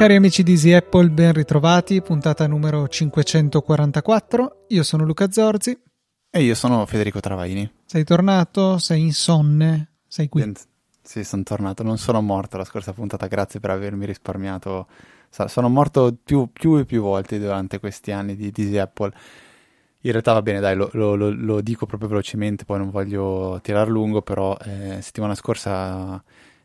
Cari amici di Easy Apple, ben ritrovati, puntata numero 544. Io sono Luca Zorzi. E io sono Federico Travaini. Sei tornato? Sei insonne? Sei qui? Sì, sono tornato. Non sono morto la scorsa puntata, grazie per avermi risparmiato. Sono morto più, più e più volte durante questi anni di, di Apple. In realtà va bene, dai, lo, lo, lo, dico proprio velocemente, poi non voglio tirar lungo, però eh, settimana scorsa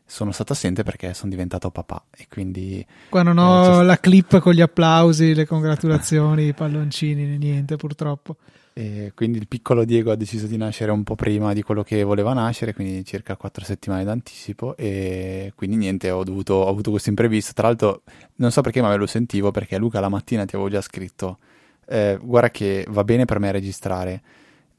sono stato assente perché sono diventato papà e quindi... Qua non ho eh, la clip con gli applausi, le congratulazioni, i palloncini, niente purtroppo. E quindi il piccolo Diego ha deciso di nascere un po' prima di quello che voleva nascere, quindi circa quattro settimane d'anticipo e quindi niente, ho, dovuto, ho avuto questo imprevisto. Tra l'altro non so perché ma me lo sentivo perché Luca la mattina ti avevo già scritto, eh, guarda che va bene per me registrare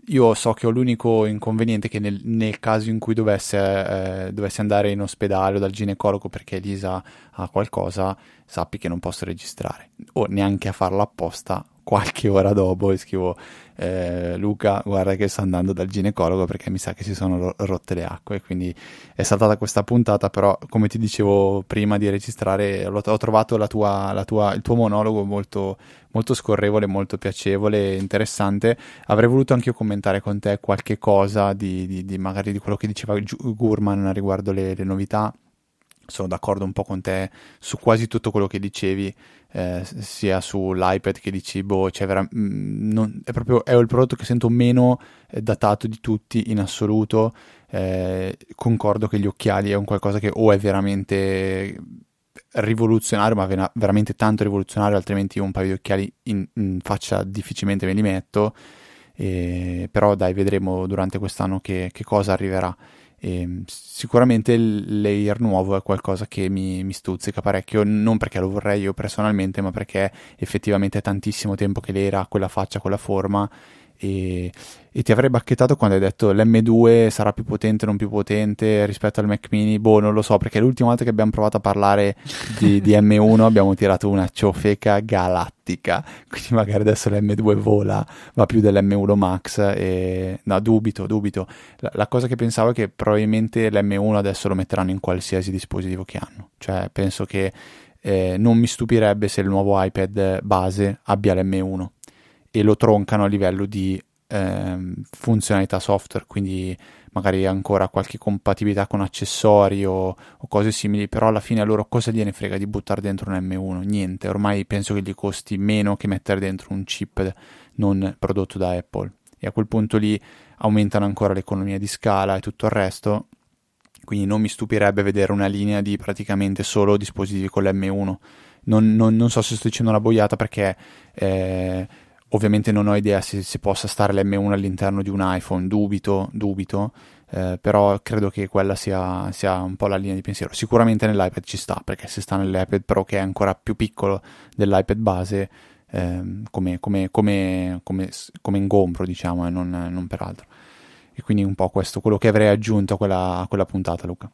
io so che ho l'unico inconveniente che nel, nel caso in cui dovesse, eh, dovesse, andare in ospedale o dal ginecologo perché Elisa ha qualcosa, sappi che non posso registrare o neanche a farlo apposta qualche ora dopo e scrivo eh, Luca guarda che sto andando dal ginecologo perché mi sa che si sono rotte le acque quindi è saltata questa puntata però come ti dicevo prima di registrare ho trovato la tua, la tua, il tuo monologo molto, molto scorrevole molto piacevole interessante. Avrei voluto anche io commentare con te qualche cosa di, di, di magari di quello che diceva Gurman riguardo le, le novità sono d'accordo un po' con te su quasi tutto quello che dicevi, eh, sia sull'iPad che dici, boh, cioè vera- mm, non, è proprio è il prodotto che sento meno eh, datato di tutti in assoluto. Eh, concordo che gli occhiali è un qualcosa che o è veramente rivoluzionario, ma vera- veramente tanto rivoluzionario, altrimenti un paio di occhiali in, in faccia difficilmente me li metto. però dai, vedremo durante quest'anno che, che cosa arriverà. E ehm, sicuramente il layer nuovo è qualcosa che mi, mi, stuzzica parecchio, non perché lo vorrei io personalmente, ma perché effettivamente è tantissimo tempo che l'era quella faccia, quella forma e, e, ti avrei bacchettato quando hai detto l'M2 sarà più potente o non più potente rispetto al Mac mini, boh non lo so perché l'ultima volta che abbiamo provato a parlare di, di M1 abbiamo tirato una ciofeca galattica, quindi magari adesso l'M2 vola, va più dell'M1 Max e no dubito, dubito, la, la cosa che pensavo è che probabilmente l'M1 adesso lo metteranno in qualsiasi dispositivo che hanno, cioè penso che eh, non mi stupirebbe se il nuovo iPad base abbia l'M1 e lo troncano a livello di eh, funzionalità software, quindi magari ancora qualche compatibilità con accessori o, o, cose simili, però alla fine a loro cosa gliene frega di buttare dentro un M1? Niente, ormai penso che gli costi meno che mettere dentro un chip non prodotto da Apple e a quel punto lì aumentano ancora l'economia di scala e tutto il resto, quindi non mi stupirebbe vedere una linea di praticamente solo dispositivi con l'M1. Non, non, non so se sto dicendo una boiata perché eh, Ovviamente non ho idea se, se possa stare l'M1 all'interno di un iPhone, dubito, dubito, eh, però credo che quella sia, sia, un po' la linea di pensiero. Sicuramente nell'iPad ci sta, perché se sta nell'iPad Pro che è ancora più piccolo dell'iPad base, eh, come, come, come, come, ingombro, diciamo, e non, non per altro. E quindi un po' questo, quello che avrei aggiunto a quella, a quella puntata, Luca.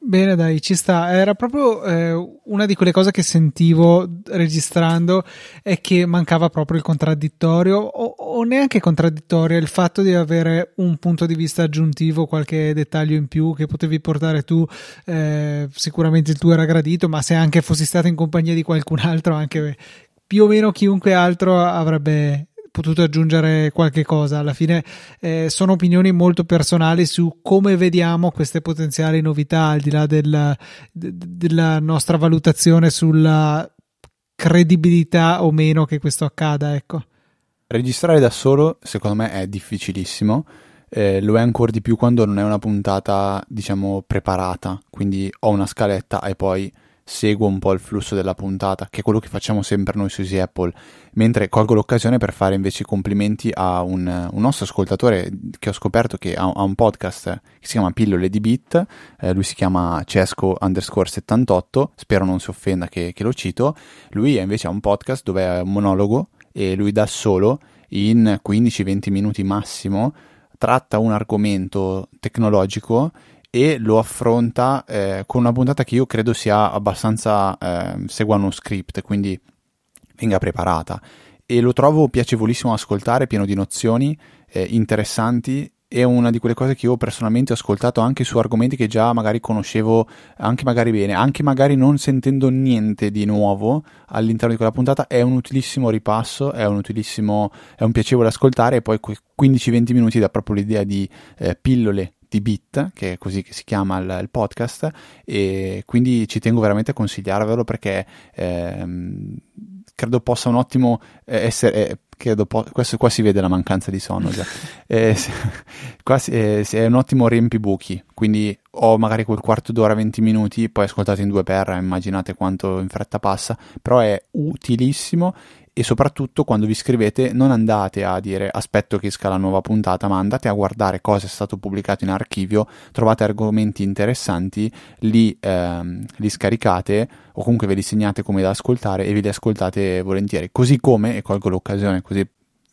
Bene, dai, ci sta. Era proprio eh, una di quelle cose che sentivo registrando è che mancava proprio il contraddittorio o, o, neanche contraddittorio, il fatto di avere un punto di vista aggiuntivo, qualche dettaglio in più che potevi portare tu. Eh, sicuramente il tuo era gradito, ma se anche fossi stato in compagnia di qualcun altro, anche più o meno chiunque altro avrebbe potuto aggiungere qualche cosa. Alla fine eh, sono opinioni molto personali su come vediamo queste potenziali novità, al di là del, de, della nostra valutazione sulla credibilità o meno che questo accada. Ecco. Registrare da solo, secondo me, è difficilissimo. Eh, lo è ancora di più quando non è una puntata, diciamo, preparata. Quindi ho una scaletta e poi seguo un po' il flusso della puntata, che è quello che facciamo sempre noi su Easy Apple, mentre colgo l'occasione per fare invece i complimenti a un, un, nostro ascoltatore che ho scoperto che ha, ha, un podcast che si chiama Pillole di Beat, eh, lui si chiama Cesco underscore 78, spero non si offenda che, che lo cito, lui invece ha un podcast dove è un monologo e lui da solo in 15-20 minuti massimo tratta un argomento tecnologico e lo affronta eh, con una puntata che io credo sia abbastanza eh, segua uno script, quindi venga preparata. E lo trovo piacevolissimo ascoltare, pieno di nozioni eh, interessanti è una di quelle cose che io personalmente ho ascoltato anche su argomenti che già magari conoscevo anche magari bene, anche magari non sentendo niente di nuovo all'interno di quella puntata, è un utilissimo ripasso, è un utilissimo, è un piacevole ascoltare e poi 15-20 minuti dà proprio l'idea di eh, pillole di Bit, che è così che si chiama il, il, podcast, e quindi ci tengo veramente a consigliarvelo perché ehm, credo possa un ottimo eh, essere, eh, credo po- questo qua si vede la mancanza di sonno già. eh, qua si, eh, è un ottimo riempibuchi, quindi ho magari quel quarto d'ora, 20 minuti, poi ascoltate in due per, immaginate quanto in fretta passa, però è utilissimo e soprattutto quando vi scrivete non andate a dire aspetto che esca la nuova puntata, ma andate a guardare cosa è stato pubblicato in archivio, trovate argomenti interessanti, li, ehm, li scaricate o comunque ve li segnate come da ascoltare e ve li ascoltate volentieri. Così come, e colgo l'occasione così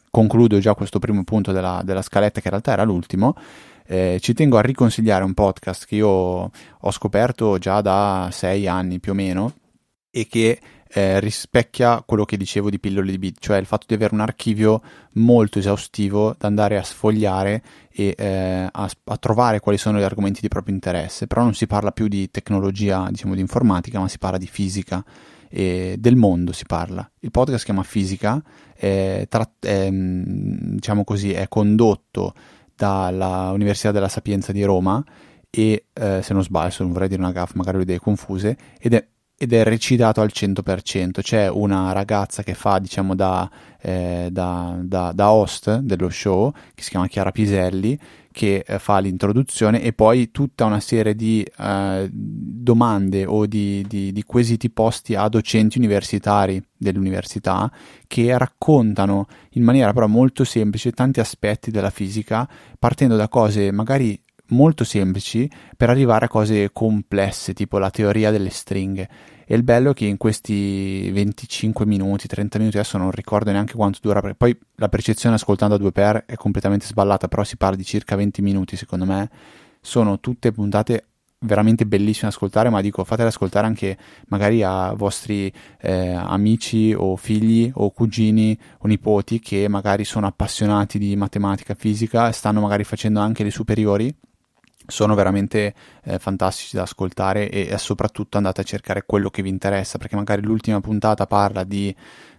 concludo già questo primo punto della, della scaletta che in realtà era l'ultimo, eh, ci tengo a riconsigliare un podcast che io ho scoperto già da sei anni più o meno e che eh, rispecchia quello che dicevo di pillole di bit, cioè il fatto di avere un archivio molto esaustivo da andare a sfogliare e eh, a, a, trovare quali sono gli argomenti di proprio interesse. Però non si parla più di tecnologia, diciamo di informatica, ma si parla di fisica e del mondo si parla. Il podcast si chiama Fisica, è, tra, è, diciamo così, è condotto dall'Università della Sapienza di Roma e eh, se non sbaglio, se non vorrei dire una gaffa, magari ho idee confuse, ed è ed è recitato al 100%. C'è una ragazza che fa, diciamo, da, eh, da, da, da, host dello show, che si chiama Chiara Piselli, che eh, fa l'introduzione e poi tutta una serie di eh, domande o di, di, di, quesiti posti a docenti universitari dell'università che raccontano in maniera però molto semplice tanti aspetti della fisica, partendo da cose magari molto semplici per arrivare a cose complesse, tipo la teoria delle stringhe. E il bello è che in questi 25 minuti, 30 minuti, adesso non ricordo neanche quanto dura, perché poi la percezione ascoltando a 2x è completamente sballata, però si parla di circa 20 minuti secondo me. Sono tutte puntate veramente bellissime da ascoltare, ma dico fatele ascoltare anche magari a vostri eh, amici o figli o cugini o nipoti che magari sono appassionati di matematica, fisica stanno magari facendo anche le superiori sono veramente eh, fantastici da ascoltare e, e, soprattutto andate a cercare quello che vi interessa perché magari l'ultima puntata parla di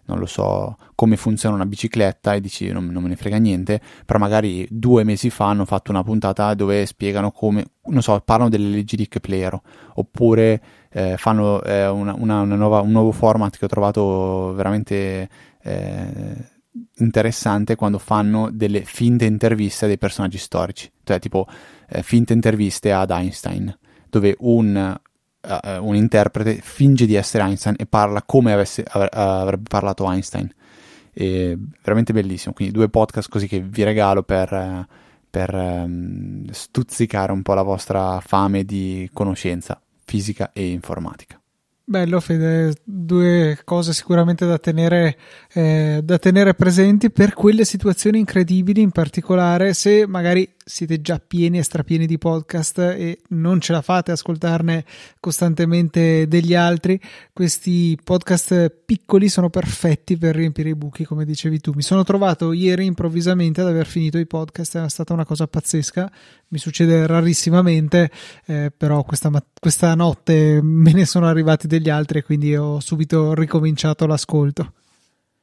non lo so come funziona una bicicletta e dici non, non, me ne frega niente però magari due mesi fa hanno fatto una puntata dove spiegano come non so parlano delle leggi di Kepler oppure eh, fanno eh, una, una, una nuova, un nuovo format che ho trovato veramente eh, interessante quando fanno delle finte interviste a dei personaggi storici. Cioè tipo eh, finte interviste ad Einstein, dove un, uh, un, interprete finge di essere Einstein e parla come avesse, av- avrebbe parlato Einstein. E veramente bellissimo. Quindi due podcast così che vi regalo per, per um, stuzzicare un po' la vostra fame di conoscenza fisica e informatica. Bello Fede, due cose sicuramente da tenere, eh, da tenere presenti per quelle situazioni incredibili, in particolare se magari siete già pieni e strapieni di podcast e non ce la fate ascoltarne costantemente degli altri, questi podcast piccoli sono perfetti per riempire i buchi, come dicevi tu. Mi sono trovato ieri improvvisamente ad aver finito i podcast, è stata una cosa pazzesca, mi succede rarissimamente, eh, però questa, questa notte me ne sono arrivati degli altri quindi ho subito ricominciato l'ascolto.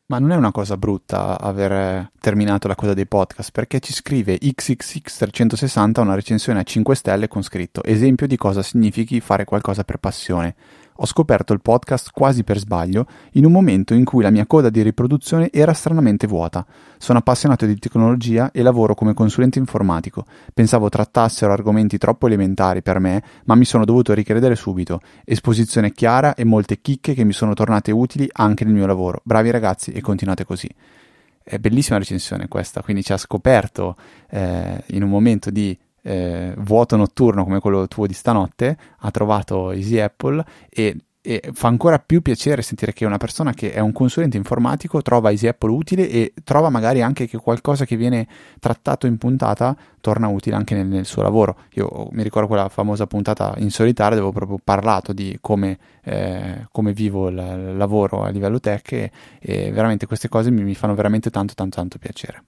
Ma non è una cosa brutta aver terminato la cosa dei podcast, perché ci scrive XXX360 una recensione a 5 stelle con scritto esempio di cosa significhi fare qualcosa per passione ho scoperto il podcast quasi per sbaglio, in un momento in cui la mia coda di riproduzione era stranamente vuota. Sono appassionato di tecnologia e lavoro come consulente informatico. Pensavo trattassero argomenti troppo elementari per me, ma mi sono dovuto ricredere subito. Esposizione chiara e molte chicche che mi sono tornate utili anche nel mio lavoro. Bravi ragazzi e continuate così. È bellissima recensione questa, quindi ci ha scoperto eh, in un momento di eh, vuoto notturno come quello tuo di stanotte, ha trovato Easy Apple e e fa ancora più piacere sentire che una persona che è un consulente informatico trova Easy Apple utile e trova magari anche che qualcosa che viene trattato in puntata torna utile anche nel, nel suo lavoro. Io mi ricordo quella famosa puntata in solitaria dove ho proprio parlato di come, eh, come vivo il, il, lavoro a livello tech e, e veramente queste cose mi, mi fanno veramente tanto tanto tanto piacere.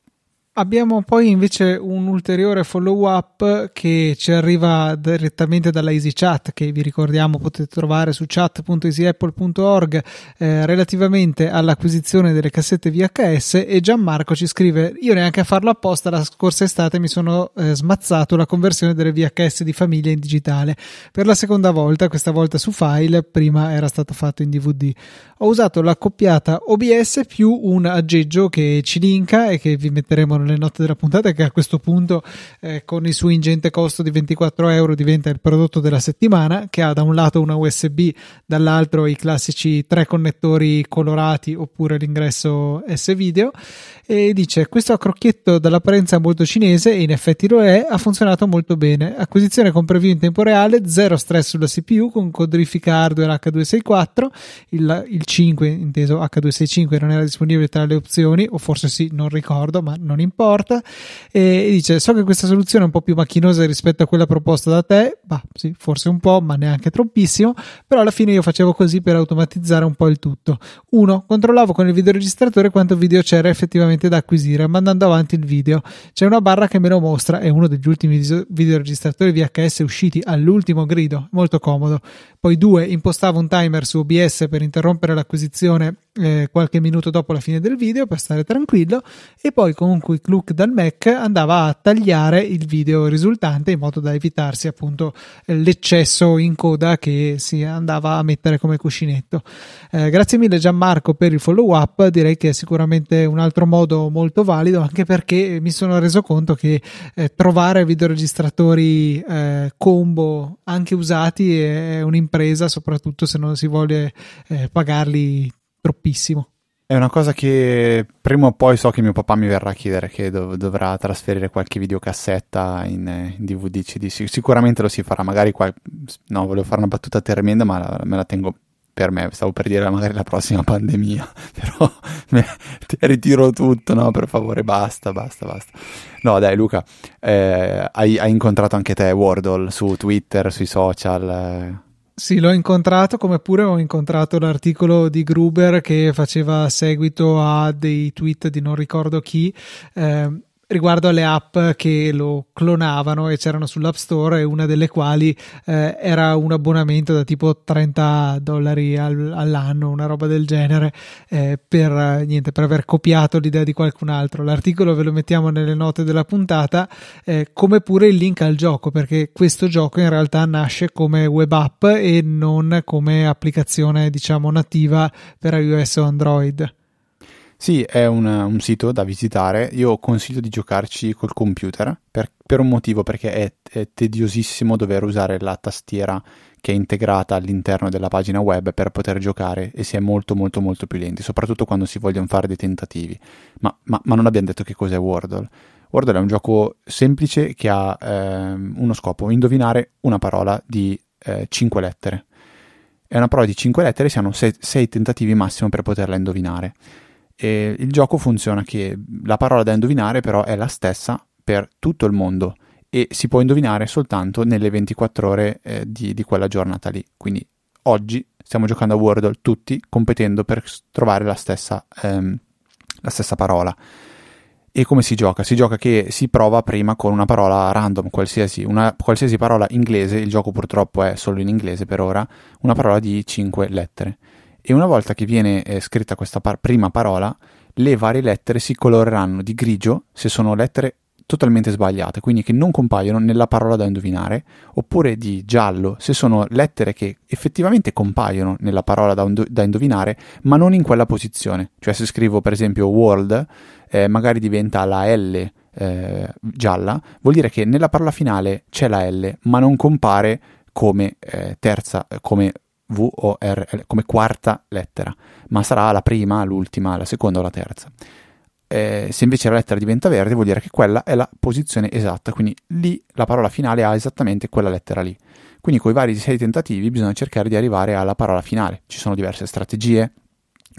Abbiamo poi invece un ulteriore follow up che ci arriva direttamente dalla EasyChat che vi ricordiamo potete trovare su chat.easyapple.org eh, relativamente all'acquisizione delle cassette VHS e Gianmarco ci scrive io neanche a farlo apposta la scorsa estate mi sono eh, smazzato la conversione delle VHS di famiglia in digitale. Per la seconda volta questa volta su file prima era stato fatto in DVD ho usato l'accoppiata OBS più un aggeggio che ci linka e che vi metteremo nelle note della puntata che a questo punto eh, con il suo ingente costo di 24 euro diventa il prodotto della settimana che ha da un lato una USB dall'altro i classici tre connettori colorati oppure l'ingresso S video e dice questo accrocchietto dall'apparenza molto cinese e in effetti lo è ha funzionato molto bene. Acquisizione con preview in tempo reale zero stress sulla CPU con codifica hardware H264 il, il 5 inteso H265 non era disponibile tra le opzioni o forse sì non ricordo ma non importa. E dice so che questa soluzione è un po' più macchinosa rispetto a quella proposta da te. Bah sì forse un po' ma neanche troppissimo però alla fine io facevo così per automatizzare un po' il tutto. Uno controllavo con il videoregistratore quanto video c'era effettivamente direttamente da acquisire mandando avanti il video. C'è una barra che me lo mostra, è uno degli ultimi videoregistratori VHS usciti all'ultimo grido, molto comodo. Poi due, impostavo un timer su OBS per interrompere l'acquisizione eh, qualche minuto dopo la fine del video per stare tranquillo e poi con un quick look dal Mac andava a tagliare il video risultante in modo da evitarsi appunto l'eccesso in coda che si andava a mettere come cuscinetto. Eh, grazie mille Gianmarco per il follow up, direi che è sicuramente un altro modo molto valido anche perché mi sono reso conto che eh, trovare videoregistratori eh, combo anche usati è un'impresa impresa, soprattutto se non si vuole eh, pagarli troppissimo. È una cosa che prima o poi so che mio papà mi verrà a chiedere che dov- dovrà trasferire qualche videocassetta in, in DVD CD. Sicuramente lo si farà, magari qua... No, volevo fare una battuta tremenda, ma la, me la tengo per me, stavo per dire magari la prossima pandemia, però me, ritiro tutto, no, per favore, basta, basta, basta. No, dai Luca, eh, hai, hai, incontrato anche te Wordle su Twitter, sui social? Eh. Sì, l'ho incontrato, come pure ho incontrato l'articolo di Gruber che faceva seguito a dei tweet di non ricordo chi. Eh, riguardo alle app che lo clonavano e c'erano sull'App Store e una delle quali eh, era un abbonamento da tipo 30 dollari al, all'anno, una roba del genere, eh, per, niente, per aver copiato l'idea di qualcun altro. L'articolo ve lo mettiamo nelle note della puntata, eh, come pure il link al gioco, perché questo gioco in realtà nasce come web app e non come applicazione, diciamo, nativa per iOS o Android. Sì, è un, un, sito da visitare. Io consiglio di giocarci col computer per, per un motivo, perché è, è, tediosissimo dover usare la tastiera che è integrata all'interno della pagina web per poter giocare e si è molto molto molto più lenti, soprattutto quando si vogliono fare dei tentativi. Ma, ma, ma non abbiamo detto che cos'è Wordle. Wordle è un gioco semplice che ha ehm, uno scopo, indovinare una parola di eh, 5 lettere. È una parola di 5 lettere, si hanno 6 tentativi massimo per poterla indovinare. E il gioco funziona che la parola da indovinare però è la stessa per tutto il mondo e si può indovinare soltanto nelle 24 ore eh, di, di, quella giornata lì. Quindi oggi stiamo giocando a Wordle tutti competendo per trovare la stessa, ehm, la stessa parola. E come si gioca? Si gioca che si prova prima con una parola random, qualsiasi, una, qualsiasi parola inglese, il gioco purtroppo è solo in inglese per ora, una parola di 5 lettere e una volta che viene eh, scritta questa par- prima parola, le varie lettere si coloreranno di grigio se sono lettere totalmente sbagliate, quindi che non compaiono nella parola da indovinare, oppure di giallo se sono lettere che effettivamente compaiono nella parola da, undo- da indovinare, ma non in quella posizione. Cioè se scrivo per esempio world, eh, magari diventa la L eh, gialla, vuol dire che nella parola finale c'è la L, ma non compare come eh, terza, come V o R come quarta lettera, ma sarà la prima, l'ultima, la seconda o la terza. Eh, se invece la lettera diventa verde vuol dire che quella è la posizione esatta, quindi lì la parola finale ha esattamente quella lettera lì. Quindi con i vari sei tentativi bisogna cercare di arrivare alla parola finale. Ci sono diverse strategie,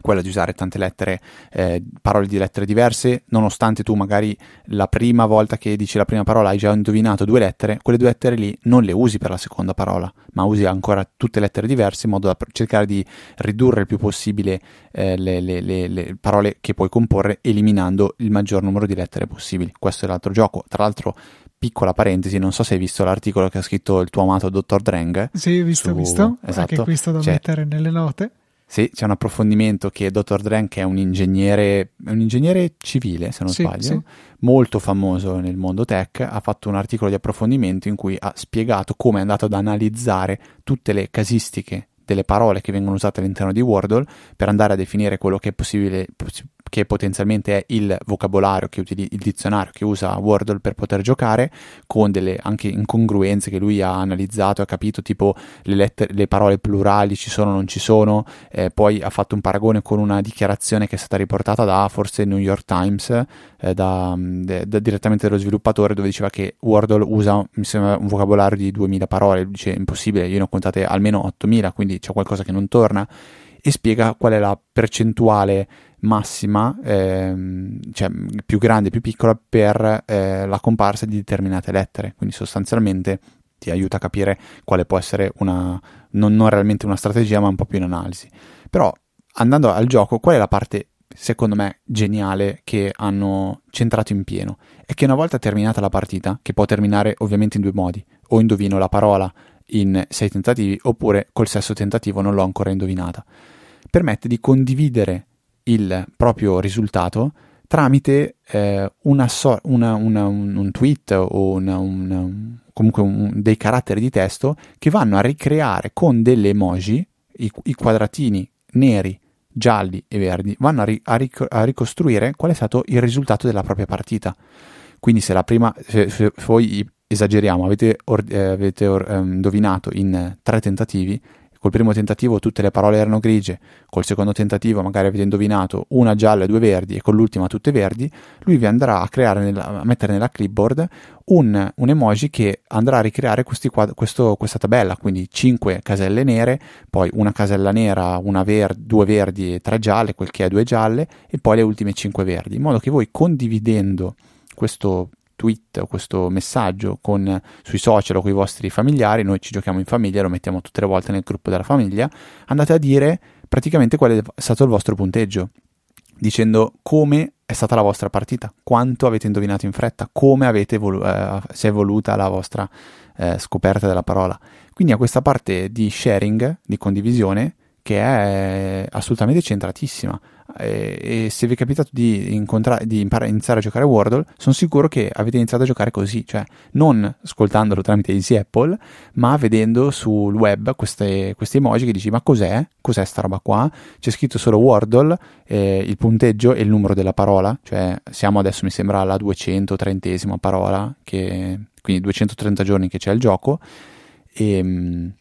quella di usare tante lettere, eh, parole di lettere diverse, nonostante tu magari la prima volta che dici la prima parola hai già indovinato due lettere, quelle due lettere lì non le usi per la seconda parola, ma usi ancora tutte lettere diverse in modo da cercare di ridurre il più possibile eh, le, le, le, le, parole che puoi comporre eliminando il maggior numero di lettere possibili. Questo è l'altro gioco. Tra l'altro piccola parentesi, non so se hai visto l'articolo che ha scritto il tuo amato dottor Dreng. Sì, visto, su... visto. Esatto. Anche questo da cioè, mettere nelle note. Sì, c'è un approfondimento che Dr. Dren, che è un ingegnere, un ingegnere civile, se non sì, sbaglio, sì. molto famoso nel mondo tech, ha fatto un articolo di approfondimento in cui ha spiegato come è andato ad analizzare tutte le casistiche delle parole che vengono usate all'interno di Wordle per andare a definire quello che è possibile, che potenzialmente è il vocabolario, che utili- il dizionario che usa Wordle per poter giocare, con delle anche incongruenze che lui ha analizzato, ha capito tipo le, lettere, le parole plurali ci sono o non ci sono, eh, poi ha fatto un paragone con una dichiarazione che è stata riportata da forse New York Times, eh, da, de, da, direttamente dallo sviluppatore, dove diceva che Wordle usa mi sembra, un vocabolario di 2000 parole, dice impossibile, io ne ho contate almeno 8000, quindi c'è qualcosa che non torna. E spiega qual è la percentuale massima, ehm, cioè più grande, più piccola per eh, la comparsa di determinate lettere. Quindi sostanzialmente ti aiuta a capire quale può essere una, non, non realmente una strategia, ma un po' più in analisi. Però andando al gioco, qual è la parte secondo me geniale che hanno centrato in pieno? È che una volta terminata la partita, che può terminare ovviamente in due modi, o indovino la parola in sei tentativi, oppure col sesto tentativo non l'ho ancora indovinata, permette di condividere il proprio risultato tramite eh, una so- una, una, un, un, tweet o comunque dei caratteri di testo che vanno a ricreare con delle emoji i, i quadratini neri, gialli e verdi, vanno a, ri- a, ric- a, ricostruire qual è stato il risultato della propria partita. Quindi se la prima, se, se voi esageriamo, avete, or- eh, avete or- eh, indovinato in tre tentativi Col primo tentativo tutte le parole erano grigie, col secondo tentativo magari avete indovinato una gialla e due verdi e con l'ultima tutte verdi, lui vi andrà a, creare nella, a mettere nella clipboard un, un, emoji che andrà a ricreare questi, questo, questa tabella, quindi 5 caselle nere, poi una casella nera, una ver- due verdi e tre gialle, quel che è due gialle, e poi le ultime 5 verdi, in modo che voi condividendo questo tweet o questo messaggio con, sui social o con i vostri familiari, noi ci giochiamo in famiglia, lo mettiamo tutte le volte nel gruppo della famiglia, andate a dire praticamente qual è stato il vostro punteggio, dicendo come è stata la vostra partita, quanto avete indovinato in fretta, come evolu- eh, si è evoluta la vostra eh, scoperta della parola. Quindi a questa parte di sharing, di condivisione, che è assolutamente centratissima e, e se vi è capitato di, incontra- di imparare, iniziare a giocare a Wordle, sono sicuro che avete iniziato a giocare così, cioè non ascoltandolo tramite Easy Apple, ma vedendo sul web queste, questi emoji che dici ma cos'è? Cos'è sta roba qua? C'è scritto solo Wordle, eh, il punteggio e il numero della parola, cioè siamo adesso mi sembra alla 230esima parola, che, quindi 230 giorni che c'è il gioco e ehm,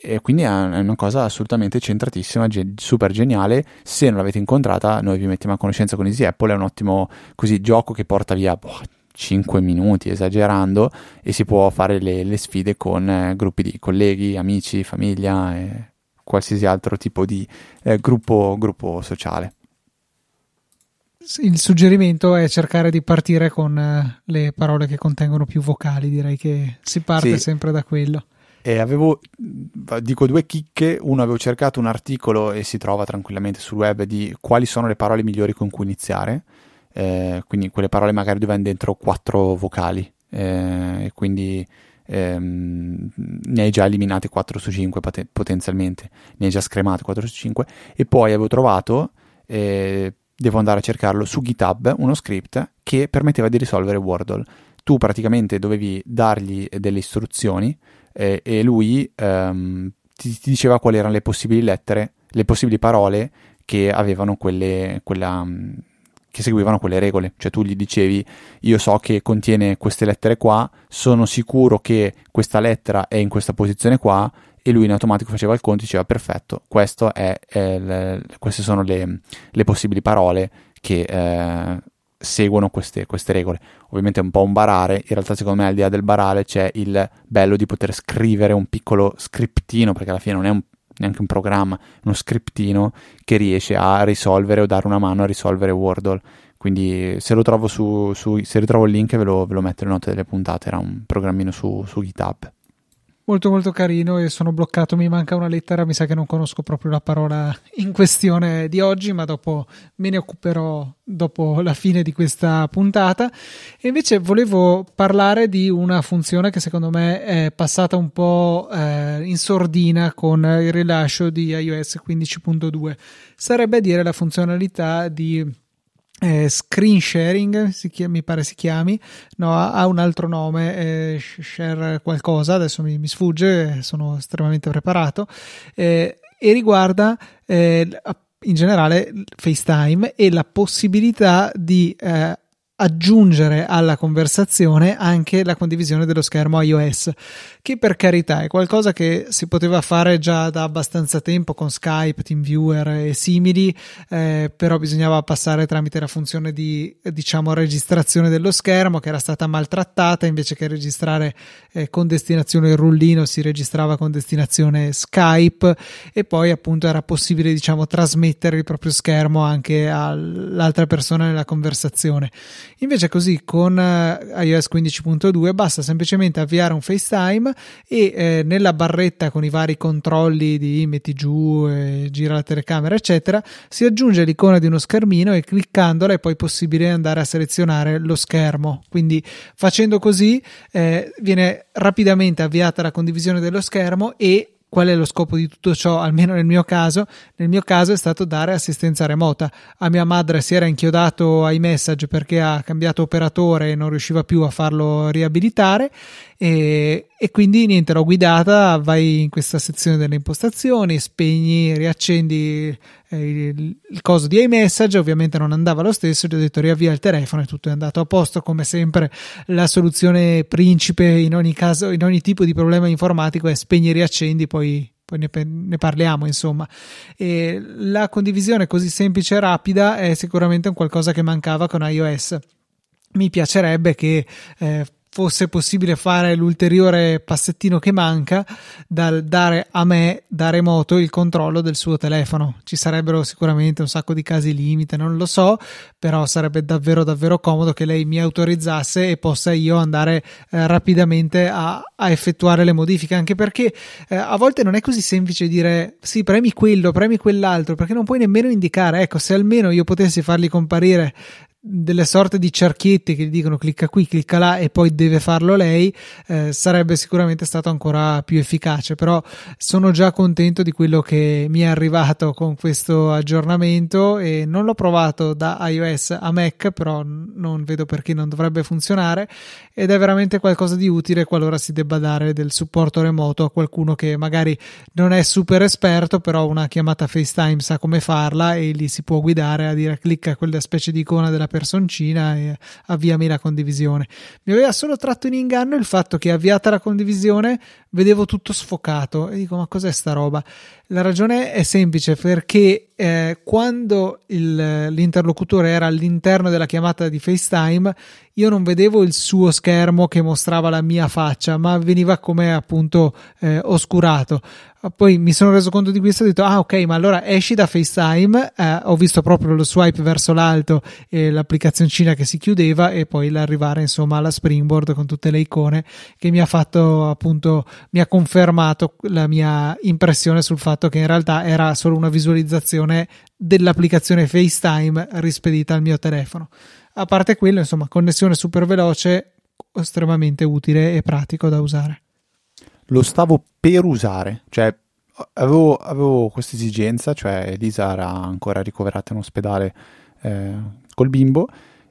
e quindi è una cosa assolutamente centratissima, super geniale. Se non l'avete incontrata, noi vi mettiamo a conoscenza con Easy Apple. È un ottimo così, gioco che porta via boh, 5 minuti, esagerando, e si può fare le, le sfide con eh, gruppi di colleghi, amici, famiglia e qualsiasi altro tipo di eh, gruppo, gruppo sociale. Il suggerimento è cercare di partire con eh, le parole che contengono più vocali, direi che si parte sì. sempre da quello. E avevo, dico due chicche, uno avevo cercato un articolo e si trova tranquillamente sul web di quali sono le parole migliori con cui iniziare, eh, quindi quelle parole magari dove hanno dentro quattro vocali, eh, e quindi ehm, ne hai già eliminate 4 su 5 pot- potenzialmente, ne hai già scremate 4 su 5, e poi avevo trovato, eh, devo andare a cercarlo, su GitHub uno script che permetteva di risolvere Wordle. Tu praticamente dovevi dargli delle istruzioni, eh, e lui ehm, ti, ti, diceva quali erano le possibili lettere, le possibili parole che avevano quelle, quella, mm, che seguivano quelle regole, cioè tu gli dicevi io so che contiene queste lettere qua, sono sicuro che questa lettera è in questa posizione qua e lui in automatico faceva il conto e diceva perfetto, è, è le, queste sono le, le, possibili parole che, eh, seguono queste, queste, regole. Ovviamente è un po' un barare, in realtà secondo me al di là del barale c'è il bello di poter scrivere un piccolo scriptino, perché alla fine non è un, neanche un programma, uno scriptino che riesce a risolvere o dare una mano a risolvere Wordle. Quindi se lo trovo su, su se ritrovo il link ve lo, ve lo metto nelle note delle puntate, era un programmino su, su GitHub molto molto carino e sono bloccato, mi manca una lettera, mi sa che non conosco proprio la parola in questione di oggi, ma dopo me ne occuperò dopo la fine di questa puntata. E invece volevo parlare di una funzione che secondo me è passata un po' eh, in sordina con il rilascio di iOS 15.2. Sarebbe a dire la funzionalità di eh, screen sharing chiama, mi pare si chiami no ha, ha un altro nome eh, share qualcosa adesso mi, mi, sfugge sono estremamente preparato eh, e riguarda eh, in generale FaceTime e la possibilità di eh, aggiungere alla conversazione anche la condivisione dello schermo iOS, che per carità è qualcosa che si poteva fare già da abbastanza tempo con Skype, TeamViewer e simili, eh, però bisognava passare tramite la funzione di diciamo registrazione dello schermo che era stata maltrattata, invece che registrare eh, con destinazione il rullino si registrava con destinazione Skype e poi appunto era possibile diciamo trasmettere il proprio schermo anche all'altra persona nella conversazione. Invece così con eh, iOS 15.2 basta semplicemente avviare un FaceTime e eh, nella barretta con i vari controlli di metti giù, eh, gira la telecamera eccetera si aggiunge l'icona di uno schermino e cliccandola è poi possibile andare a selezionare lo schermo. Quindi facendo così eh, viene rapidamente avviata la condivisione dello schermo e Qual è lo scopo di tutto ciò? Almeno nel mio caso, nel mio caso è stato dare assistenza remota. A mia madre si era inchiodato ai message perché ha cambiato operatore e non riusciva più a farlo riabilitare e, e quindi niente, l'ho guidata, vai in questa sezione delle impostazioni, spegni, riaccendi eh, il, il, coso di iMessage, ovviamente non andava lo stesso, gli ho detto riavvia il telefono e tutto è andato a posto, come sempre la soluzione principe in ogni caso, in ogni tipo di problema informatico è spegni riaccendi, poi poi ne, ne, parliamo insomma. E la condivisione così semplice e rapida è sicuramente un qualcosa che mancava con iOS. Mi piacerebbe che eh, fosse possibile fare l'ulteriore passettino che manca dal dare a me da remoto il controllo del suo telefono. Ci sarebbero sicuramente un sacco di casi limite, non lo so, però sarebbe davvero davvero comodo che lei mi autorizzasse e possa io andare eh, rapidamente a, a, effettuare le modifiche, anche perché eh, a volte non è così semplice dire sì, premi quello, premi quell'altro, perché non puoi nemmeno indicare, ecco, se almeno io potessi farli comparire delle sorte di cerchietti che gli dicono clicca qui, clicca là e poi deve farlo lei, eh, sarebbe sicuramente stato ancora più efficace. Però sono già contento di quello che mi è arrivato con questo aggiornamento e non l'ho provato da iOS a Mac, però non vedo perché non dovrebbe funzionare ed è veramente qualcosa di utile qualora si debba dare del supporto remoto a qualcuno che magari non è super esperto, però una chiamata FaceTime sa come farla e lì si può guidare a dire clicca quella specie di icona della personcina e avviami la condivisione. Mi aveva solo tratto in inganno il fatto che avviata la condivisione vedevo tutto sfocato e dico ma cos'è sta roba? La ragione è semplice perché eh, quando il, l'interlocutore era all'interno della chiamata di FaceTime io non vedevo il suo schermo che mostrava la mia faccia ma veniva come appunto eh, oscurato poi mi sono reso conto di questo e ho detto ah ok ma allora esci da FaceTime. Eh, ho visto proprio lo swipe verso l'alto e l'applicazioncina che si chiudeva e poi l'arrivare insomma alla springboard con tutte le icone che mi ha fatto appunto mi ha confermato la mia impressione sul fatto che in realtà era solo una visualizzazione dell'applicazione FaceTime rispedita al mio telefono. A parte quello insomma connessione super veloce estremamente utile e pratico da usare lo stavo per usare, cioè avevo, avevo questa esigenza, cioè Elisa era ancora ricoverata in ospedale eh, col bimbo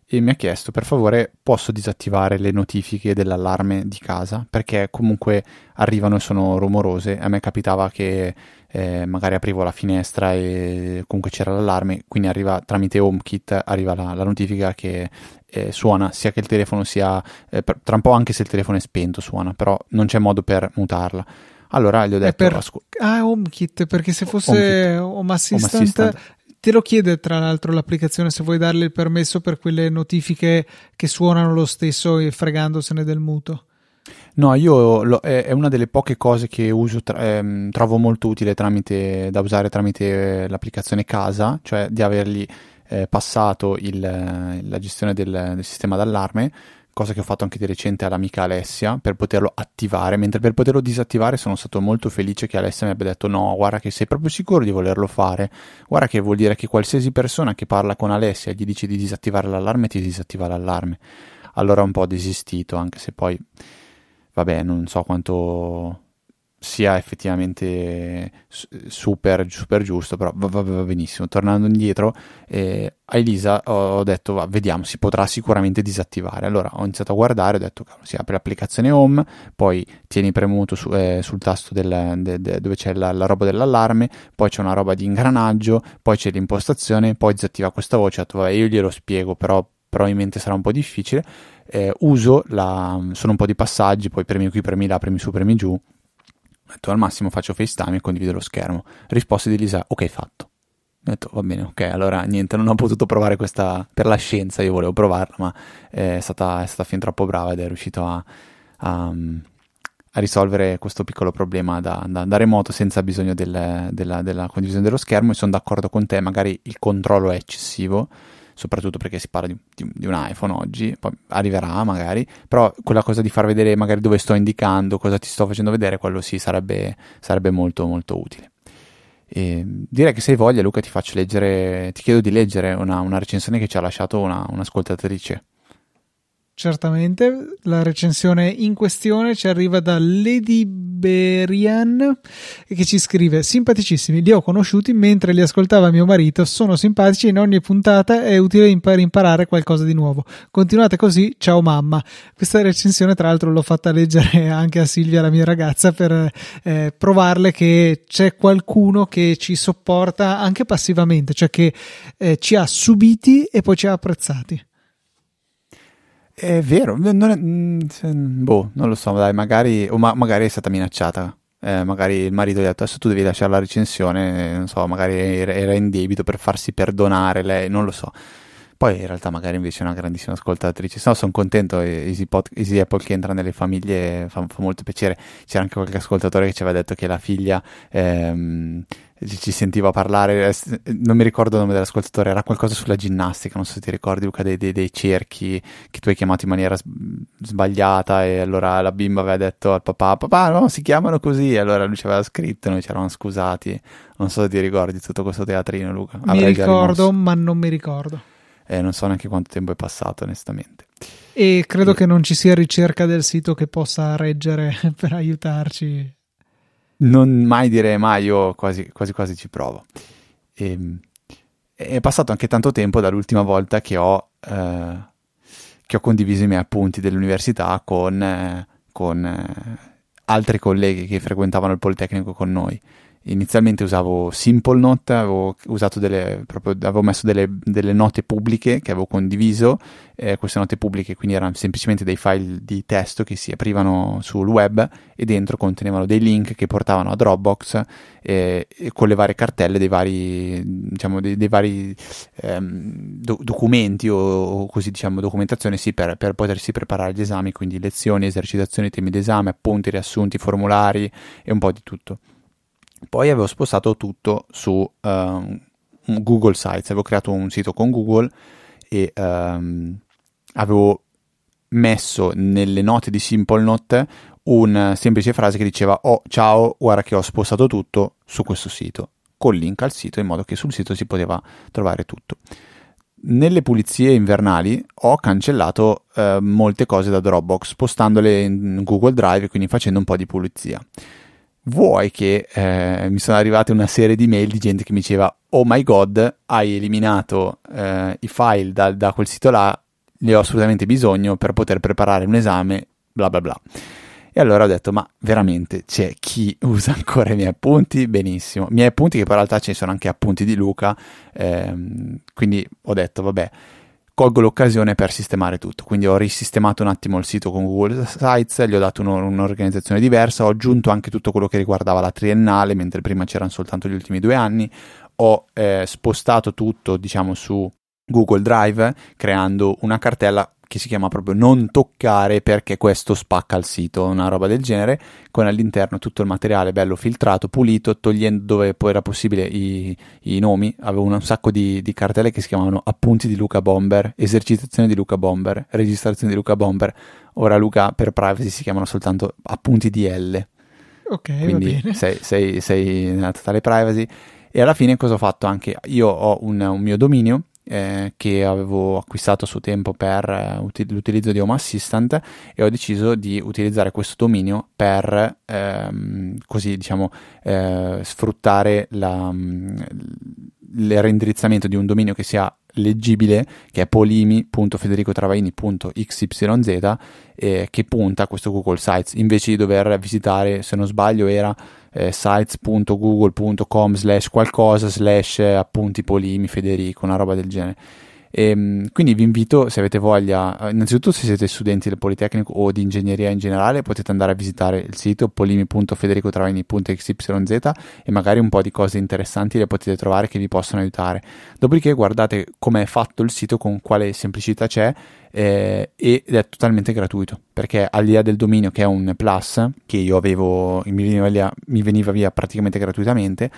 e mi ha chiesto per favore posso disattivare le notifiche dell'allarme di casa? Perché comunque arrivano e sono rumorose. A me capitava che eh, magari aprivo la finestra e comunque c'era l'allarme quindi arriva tramite HomeKit arriva la, la notifica che eh, suona sia che il telefono sia eh, per, tra un po' anche se il telefono è spento suona però non c'è modo per mutarla. Allora gli ho detto per, ascol- ah HomeKit perché se fosse HomeKit. Home Assistant, Home Assistant Te lo chiede tra l'altro l'applicazione se vuoi darle il permesso per quelle notifiche che suonano lo stesso e fregandosene del muto. No, io lo, è, è, una delle poche cose che uso, tra, ehm, trovo molto utile tramite, da usare tramite l'applicazione Casa, cioè di avergli eh, passato il, la gestione del, del, sistema d'allarme, cosa che ho fatto anche di recente all'amica Alessia, per poterlo attivare, mentre per poterlo disattivare sono stato molto felice che Alessia mi abbia detto no, guarda che sei proprio sicuro di volerlo fare, guarda che vuol dire che qualsiasi persona che parla con Alessia e gli dice di disattivare l'allarme ti disattiva l'allarme. Allora ho un po' desistito, anche se poi vabbè, non so quanto sia effettivamente super, super giusto, però va, va, va benissimo. Tornando indietro, eh, a Elisa ho detto, va, vediamo, si potrà sicuramente disattivare. Allora ho iniziato a guardare, ho detto, si apre l'applicazione Home, poi tieni premuto su, eh, sul tasto del, de, de, dove c'è la, la, roba dell'allarme, poi c'è una roba di ingranaggio, poi c'è l'impostazione, poi disattiva questa voce. Ho detto, vabbè, io glielo spiego, però probabilmente sarà un po' difficile eh, uso la, sono un po' di passaggi, poi premi qui, premi là, premi su, premi giù. Ho detto al massimo faccio FaceTime e condivido lo schermo. Risposta di Lisa, ok fatto. Ho detto va bene, ok, allora niente, non ho potuto provare questa per la scienza, io volevo provarla, ma è stata, è stata fin troppo brava ed è riuscito a, a, a risolvere questo piccolo problema da, da, da remoto senza bisogno del, della, della condivisione dello schermo e sono d'accordo con te, magari il controllo è eccessivo soprattutto perché si parla di, di, di, un iPhone oggi, poi arriverà magari, però quella cosa di far vedere magari dove sto indicando, cosa ti sto facendo vedere, quello sì sarebbe, sarebbe molto molto utile. E direi che se hai voglia Luca ti faccio leggere, ti chiedo di leggere una, una recensione che ci ha lasciato una, un'ascoltatrice certamente. La recensione in questione ci arriva da Lady Berian che ci scrive: Simpaticissimi, li ho conosciuti mentre li ascoltava mio marito. Sono simpatici in ogni puntata è utile per imparare qualcosa di nuovo. Continuate così, ciao mamma. Questa recensione, tra l'altro, l'ho fatta leggere anche a Silvia, la mia ragazza, per eh, provarle che c'è qualcuno che ci sopporta anche passivamente, cioè che eh, ci ha subiti e poi ci ha apprezzati. È vero, non è, mm, boh, non lo so, dai, magari, o ma, magari è stata minacciata. Eh, magari il marito gli ha detto adesso tu devi lasciare la recensione, non so, magari era in debito per farsi perdonare lei, non lo so. Poi in realtà magari invece è una grandissima ascoltatrice. No, sono contento, Easy, Pod, Easy Apple che entra nelle famiglie fa, fa, molto piacere. C'era anche qualche ascoltatore che ci aveva detto che la figlia ehm, ci sentiva parlare, non mi ricordo il nome dell'ascoltatore, era qualcosa sulla ginnastica, non so se ti ricordi Luca, dei, dei, dei cerchi che tu hai chiamato in maniera sbagliata e allora la bimba aveva detto al papà, papà no, si chiamano così, e allora lui ci aveva scritto e noi ci eravamo scusati, non so se ti ricordi tutto questo teatrino Luca. Mi Avrei ricordo, ma non mi ricordo. Eh, non so neanche quanto tempo è passato onestamente. E credo e... che non ci sia ricerca del sito che possa reggere per aiutarci non mai dire mai, io quasi quasi, quasi ci provo. E, ehm, è passato anche tanto tempo dall'ultima volta che ho, eh, che ho condiviso i miei appunti dell'università con, eh, con eh, altri colleghi che frequentavano il Politecnico con noi inizialmente usavo SimpleNote, avevo, delle, proprio, avevo messo delle, delle, note pubbliche che avevo condiviso, eh, queste note pubbliche quindi erano semplicemente dei file di testo che si aprivano sul web e dentro contenevano dei link che portavano a Dropbox eh, con le varie cartelle dei vari, diciamo, dei, dei vari ehm, do- documenti o, o, così diciamo documentazione sì, per, per potersi preparare agli esami, quindi lezioni, esercitazioni, temi d'esame, appunti, riassunti, formulari e un po' di tutto. Poi avevo spostato tutto su uh, Google Sites, avevo creato un sito con Google e um, avevo messo nelle note di Simple Note una semplice frase che diceva oh ciao guarda che ho spostato tutto su questo sito. Col link al sito in modo che sul sito si poteva trovare tutto. Nelle pulizie invernali ho cancellato eh, molte cose da Dropbox spostandole in Google Drive quindi facendo un po' di pulizia vuoi che eh, mi sono arrivate una serie di mail di gente che mi diceva oh my god hai eliminato eh, i file da, da, quel sito là ne ho assolutamente bisogno per poter preparare un esame bla bla bla. E allora ho detto ma veramente c'è chi usa ancora i miei appunti? Benissimo. I miei appunti che poi in realtà ci sono anche appunti di Luca ehm, quindi ho detto vabbè colgo l'occasione per sistemare tutto. Quindi ho risistemato un attimo il sito con Google Sites, gli ho dato un, un'organizzazione diversa, ho aggiunto anche tutto quello che riguardava la triennale, mentre prima c'erano soltanto gli ultimi due anni, ho eh, spostato tutto, diciamo, su Google Drive, creando una cartella che si chiama proprio non toccare perché questo spacca il sito, una roba del genere, con all'interno tutto il materiale bello filtrato, pulito, togliendo dove poi era possibile i, i nomi. Avevo un sacco di, di, cartelle che si chiamavano appunti di Luca Bomber, esercitazione di Luca Bomber, registrazione di Luca Bomber. Ora Luca per privacy si chiamano soltanto appunti di L. Ok, quindi sei, sei, sei nella totale privacy. E alla fine cosa ho fatto anche? Io ho un, un mio dominio eh, che avevo acquistato a suo tempo per eh, uti- l'utilizzo di Home Assistant e ho deciso di utilizzare questo dominio per ehm, così diciamo eh, sfruttare la, mm, il reindirizzamento di un dominio che sia leggibile che è polimi.federicotravaini.xyz eh, che punta a questo Google Sites. Invece di dover visitare se non sbaglio era eh, sites.google.com slash qualcosa slash eh, appunti Polimi Federico, una roba del genere. E, ehm, quindi vi invito, se avete voglia, eh, innanzitutto se siete studenti del Politecnico o di ingegneria in generale, potete andare a visitare il sito polimi.federicotravini.xyz e magari un po' di cose interessanti le potete trovare che vi possono aiutare. Dopodiché guardate come è fatto il sito, con quale semplicità c'è eh, ed è totalmente gratuito perché al di là del dominio che è un plus che io avevo, mi veniva via, mi veniva via praticamente gratuitamente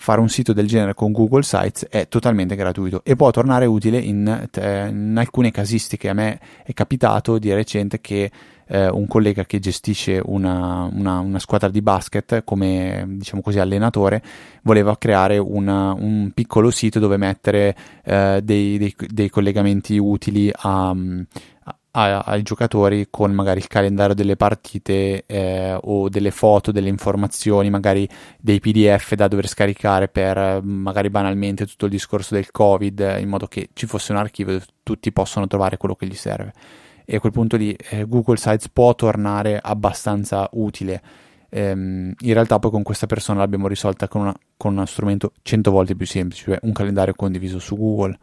fare un sito del genere con Google Sites è totalmente gratuito e può tornare utile in, in alcune casistiche. A me è capitato di recente che eh, un collega che gestisce una, una, una, squadra di basket come diciamo così allenatore voleva creare una, un piccolo sito dove mettere eh, dei, dei, dei, collegamenti utili a, ai giocatori con magari il calendario delle partite eh, o delle foto, delle informazioni, magari dei PDF da dover scaricare per magari banalmente tutto il discorso del Covid, in modo che ci fosse un archivio dove tutti possono trovare quello che gli serve. E a quel punto lì eh, Google Sites può tornare abbastanza utile. Ehm, in realtà poi con questa persona l'abbiamo risolta con, una, con uno strumento 100 volte più semplice, cioè un calendario condiviso su Google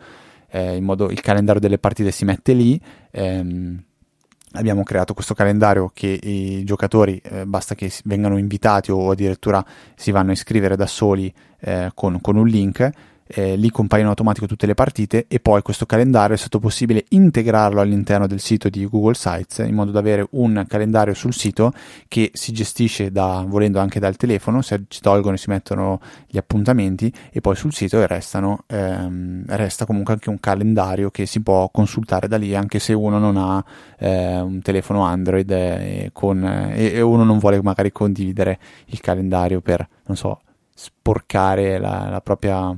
eh, in modo il calendario delle partite si mette lì. Ehm, abbiamo creato questo calendario che i giocatori eh, basta che vengano invitati o addirittura si vanno a iscrivere da soli eh, con, con un link eh, lì compaiono automatico tutte le partite e poi questo calendario è stato possibile integrarlo all'interno del sito di Google Sites in modo da avere un calendario sul sito che si gestisce da, volendo anche dal telefono, si tolgono e si mettono gli appuntamenti e poi sul sito restano, ehm, resta comunque anche un calendario che si può consultare da lì anche se uno non ha eh, un telefono Android e, con, e uno non vuole magari condividere il calendario per, non so, sporcare la, la propria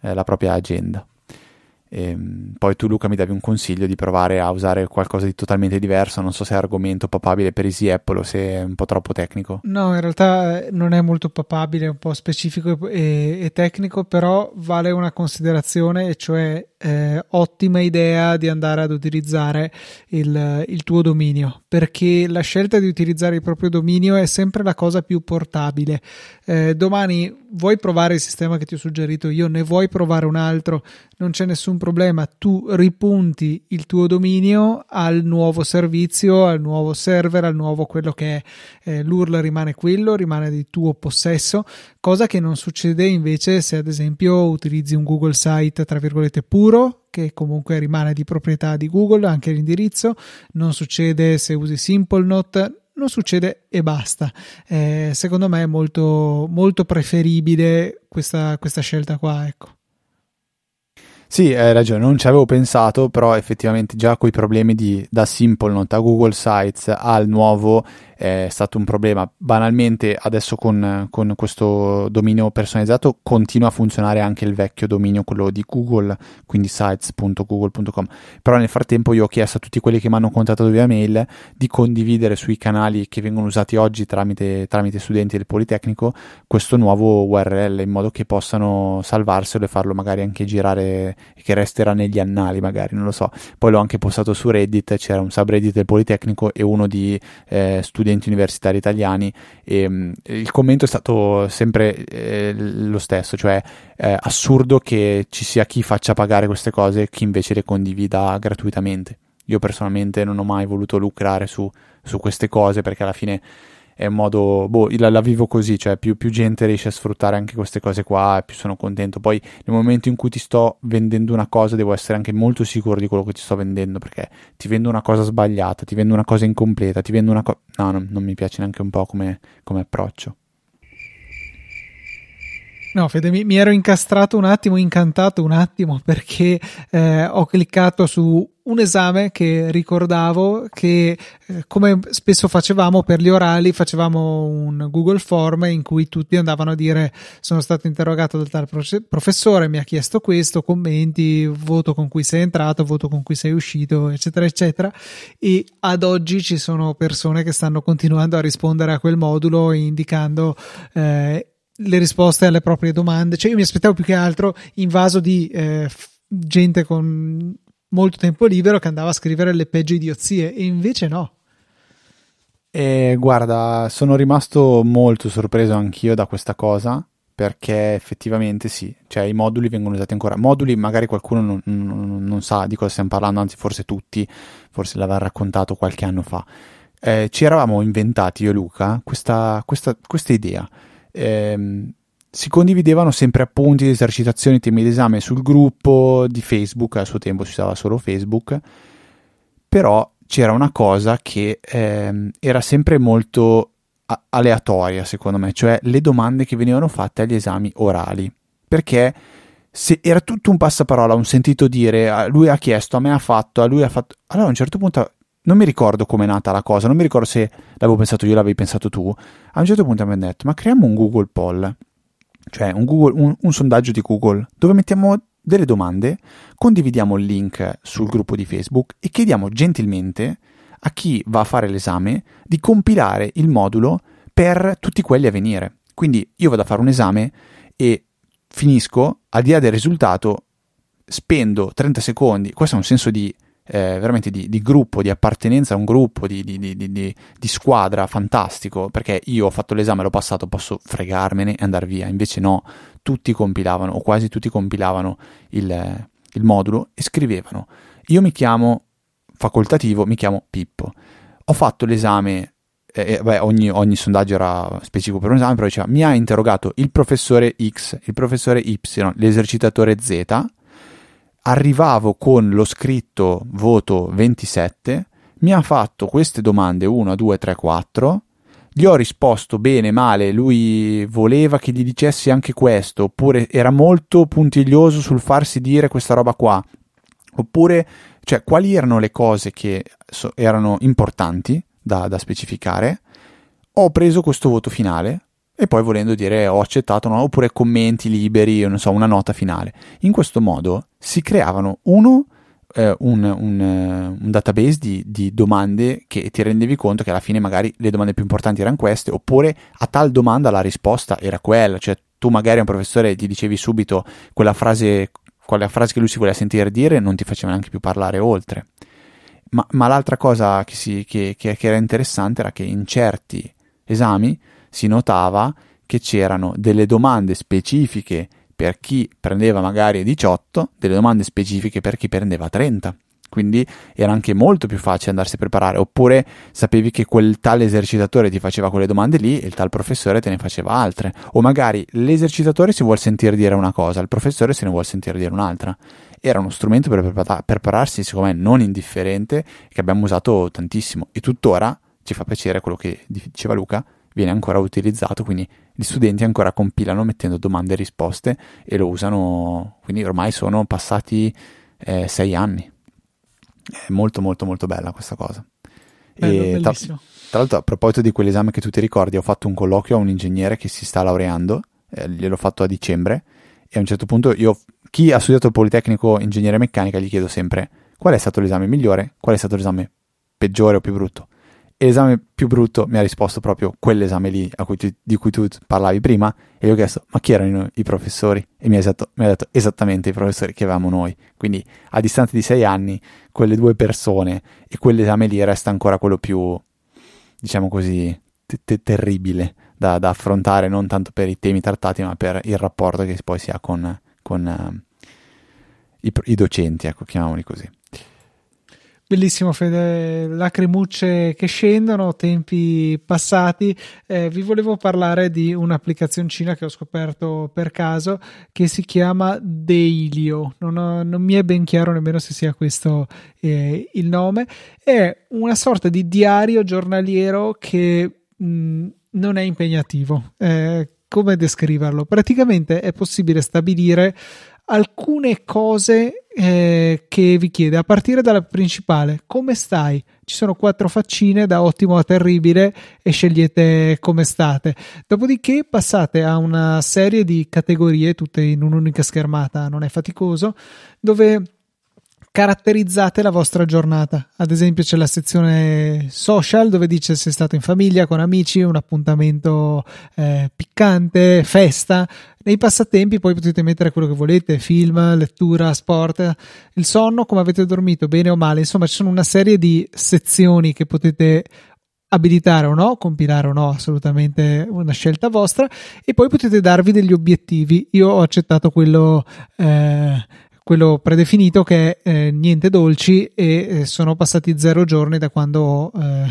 eh, la propria agenda. E, ehm, poi tu Luca mi davi un consiglio di provare a usare qualcosa di totalmente diverso, non so se è argomento papabile per Easy Apple o se è un po' troppo tecnico. No, in realtà eh, non è molto papabile, è un po' specifico e, e tecnico, però vale una considerazione, e cioè eh, ottima idea di andare ad utilizzare il, il, tuo dominio perché la scelta di utilizzare il proprio dominio è sempre la cosa più portabile. Eh, domani vuoi provare il sistema che ti ho suggerito io, ne vuoi provare un altro, non c'è nessun problema, tu ripunti il tuo dominio al nuovo servizio, al nuovo server, al nuovo quello che è. Eh, L'URL rimane quello, rimane di tuo possesso, cosa che non succede invece se ad esempio utilizzi un Google Site tra virgolette puro che comunque rimane di proprietà di Google anche l'indirizzo. Non succede se usi SimpleNote non succede e basta. Eh, secondo me è molto, molto preferibile questa, questa scelta qua ecco. Sì, hai ragione, non ci avevo pensato, però effettivamente già con i problemi di, da SimpleNote a Google Sites al nuovo è stato un problema. Banalmente adesso con, con, questo dominio personalizzato continua a funzionare anche il vecchio dominio, quello di Google, quindi sites.google.com. Però nel frattempo io ho chiesto a tutti quelli che mi hanno contattato via mail di condividere sui canali che vengono usati oggi tramite, tramite studenti del Politecnico questo nuovo URL in modo che possano salvarselo e farlo magari anche girare e che resterà negli annali magari, non lo so. Poi l'ho anche postato su Reddit, c'era un subreddit del Politecnico e uno di eh, studenti studenti universitari italiani e um, il commento è stato sempre eh, lo stesso, cioè eh, assurdo che ci sia chi faccia pagare queste cose e chi invece le condivida gratuitamente. Io personalmente non ho mai voluto lucrare su, su queste cose perché alla fine è un modo, boh, la, la vivo così, cioè più, più, gente riesce a sfruttare anche queste cose qua, più sono contento. Poi nel momento in cui ti sto vendendo una cosa, devo essere anche molto sicuro di quello che ti sto vendendo, perché ti vendo una cosa sbagliata, ti vendo una cosa incompleta, ti vendo una cosa... No, no, non mi piace neanche un po' come, come approccio. No, Fede, mi, mi, ero incastrato un attimo, incantato un attimo perché eh, ho cliccato su un esame che ricordavo che eh, come spesso facevamo per gli orali facevamo un Google Form in cui tutti andavano a dire sono stato interrogato dal tal professore, mi ha chiesto questo, commenti, voto con cui sei entrato, voto con cui sei uscito, eccetera, eccetera. E ad oggi ci sono persone che stanno continuando a rispondere a quel modulo indicando eh, le risposte alle proprie domande. Cioè, io mi aspettavo più che altro invaso di eh, gente con molto tempo libero che andava a scrivere le peggio idiozie, e invece no. E guarda, sono rimasto molto sorpreso anch'io da questa cosa perché effettivamente sì, cioè i moduli vengono usati ancora. Moduli, magari qualcuno non, non, non sa di cosa stiamo parlando, anzi, forse tutti, forse l'aveva raccontato qualche anno fa. Eh, ci eravamo inventati io e Luca questa, questa, questa idea ehm, si condividevano sempre appunti esercitazioni, temi d'esame sul gruppo di Facebook, al suo tempo si usava solo Facebook, però c'era una cosa che ehm, era sempre molto a- aleatoria secondo me, cioè le domande che venivano fatte agli esami orali, perché se era tutto un passaparola, un sentito dire, ah, lui ha chiesto, a me ha fatto, a lui ha fatto, allora a un certo punto non mi ricordo come è nata la cosa, non mi ricordo se l'avevo pensato io, l'avevi pensato tu. A un certo punto mi hanno detto, ma creiamo un Google Poll, cioè un, Google, un, un sondaggio di Google, dove mettiamo delle domande, condividiamo il link sul gruppo di Facebook e chiediamo gentilmente a chi va a fare l'esame di compilare il modulo per tutti quelli a venire. Quindi io vado a fare un esame e finisco, al di là del risultato, spendo 30 secondi, questo è un senso di eh, veramente di, di, gruppo, di appartenenza a un gruppo, di, di, di, squadra fantastico, perché io ho fatto l'esame, l'ho passato, posso fregarmene e andare via, invece no, tutti compilavano, o quasi tutti compilavano il, il modulo e scrivevano, io mi chiamo facoltativo, mi chiamo Pippo, ho fatto l'esame eh, eh beh, ogni, ogni, sondaggio era specifico per un esame, però diceva mi ha interrogato il professore X, il professore Y, l'esercitatore Z arrivavo con lo scritto voto 27, mi ha fatto queste domande 1, 2, 3, 4, gli ho risposto bene, male, lui voleva che gli dicessi anche questo, oppure era molto puntiglioso sul farsi dire questa roba qua, oppure, cioè, quali erano le cose che erano importanti da, da specificare, ho preso questo voto finale, e poi volendo dire ho accettato, no? oppure commenti liberi, non so, una nota finale. In questo modo si creavano uno eh, un, un, eh, un, database di, di, domande che ti rendevi conto che alla fine magari le domande più importanti erano queste, oppure a tal domanda la risposta era quella, cioè tu magari a un professore gli dicevi subito quella frase, quella frase che lui si voleva sentire dire non ti faceva neanche più parlare oltre. Ma, ma l'altra cosa che, si, che, che, che era interessante era che in certi esami si notava che c'erano delle domande specifiche per chi prendeva magari 18, delle domande specifiche per chi prendeva 30. Quindi era anche molto più facile andarsi a preparare, oppure sapevi che quel tale esercitatore ti faceva quelle domande lì e il tal professore te ne faceva altre, o magari l'esercitatore si vuole sentire dire una cosa, il professore se ne vuole sentire dire un'altra. Era uno strumento per prepararsi, secondo me, non indifferente, che abbiamo usato tantissimo e tuttora ci fa piacere quello che diceva Luca, viene ancora utilizzato, quindi gli studenti ancora compilano mettendo domande e risposte e lo usano, quindi ormai sono passati eh, sei anni. È molto molto molto bella questa cosa. Bello, tra, tra, l'altro a proposito di quell'esame che tu ti ricordi, ho fatto un colloquio a un ingegnere che si sta laureando, eh, gliel'ho fatto a dicembre e a un certo punto io, chi ha studiato Politecnico Ingegneria Meccanica, gli chiedo sempre qual è stato l'esame migliore, qual è stato l'esame peggiore o più brutto e l'esame più brutto mi ha risposto proprio quell'esame lì cui tu, di cui tu parlavi prima e gli ho chiesto ma chi erano i professori? E mi ha, esatto, mi ha, detto esattamente i professori che avevamo noi. Quindi a distanza di sei anni quelle due persone e quell'esame lì resta ancora quello più diciamo così te- te- terribile da, da, affrontare non tanto per i temi trattati ma per il rapporto che poi si ha con, con uh, i, i docenti ecco chiamiamoli così Bellissimo Fede, lacrimucce che scendono, tempi passati. Eh, vi volevo parlare di un'applicazioncina che ho scoperto per caso che si chiama Dailyo. Non, ho, non mi è ben chiaro nemmeno se sia questo eh, il nome. È una sorta di diario giornaliero che mh, non è impegnativo. Eh, come descriverlo? Praticamente è possibile stabilire alcune cose eh, che vi chiede, a partire dalla principale, come stai? Ci sono quattro faccine da ottimo a terribile e scegliete come state. Dopodiché passate a una serie di categorie, tutte in un'unica schermata, non è faticoso, dove caratterizzate la vostra giornata. Ad esempio, c'è la sezione social dove dice se è stato in famiglia, con amici, un appuntamento eh, piccante, festa. Nei passatempi poi potete mettere quello che volete: film, lettura, sport, il sonno, come avete dormito, bene o male. Insomma, ci sono una serie di sezioni che potete abilitare o no, compilare o no, assolutamente una scelta vostra. E poi potete darvi degli obiettivi. Io ho accettato quello. Eh, quello predefinito che è eh, niente dolci e eh, sono passati zero giorni da quando eh,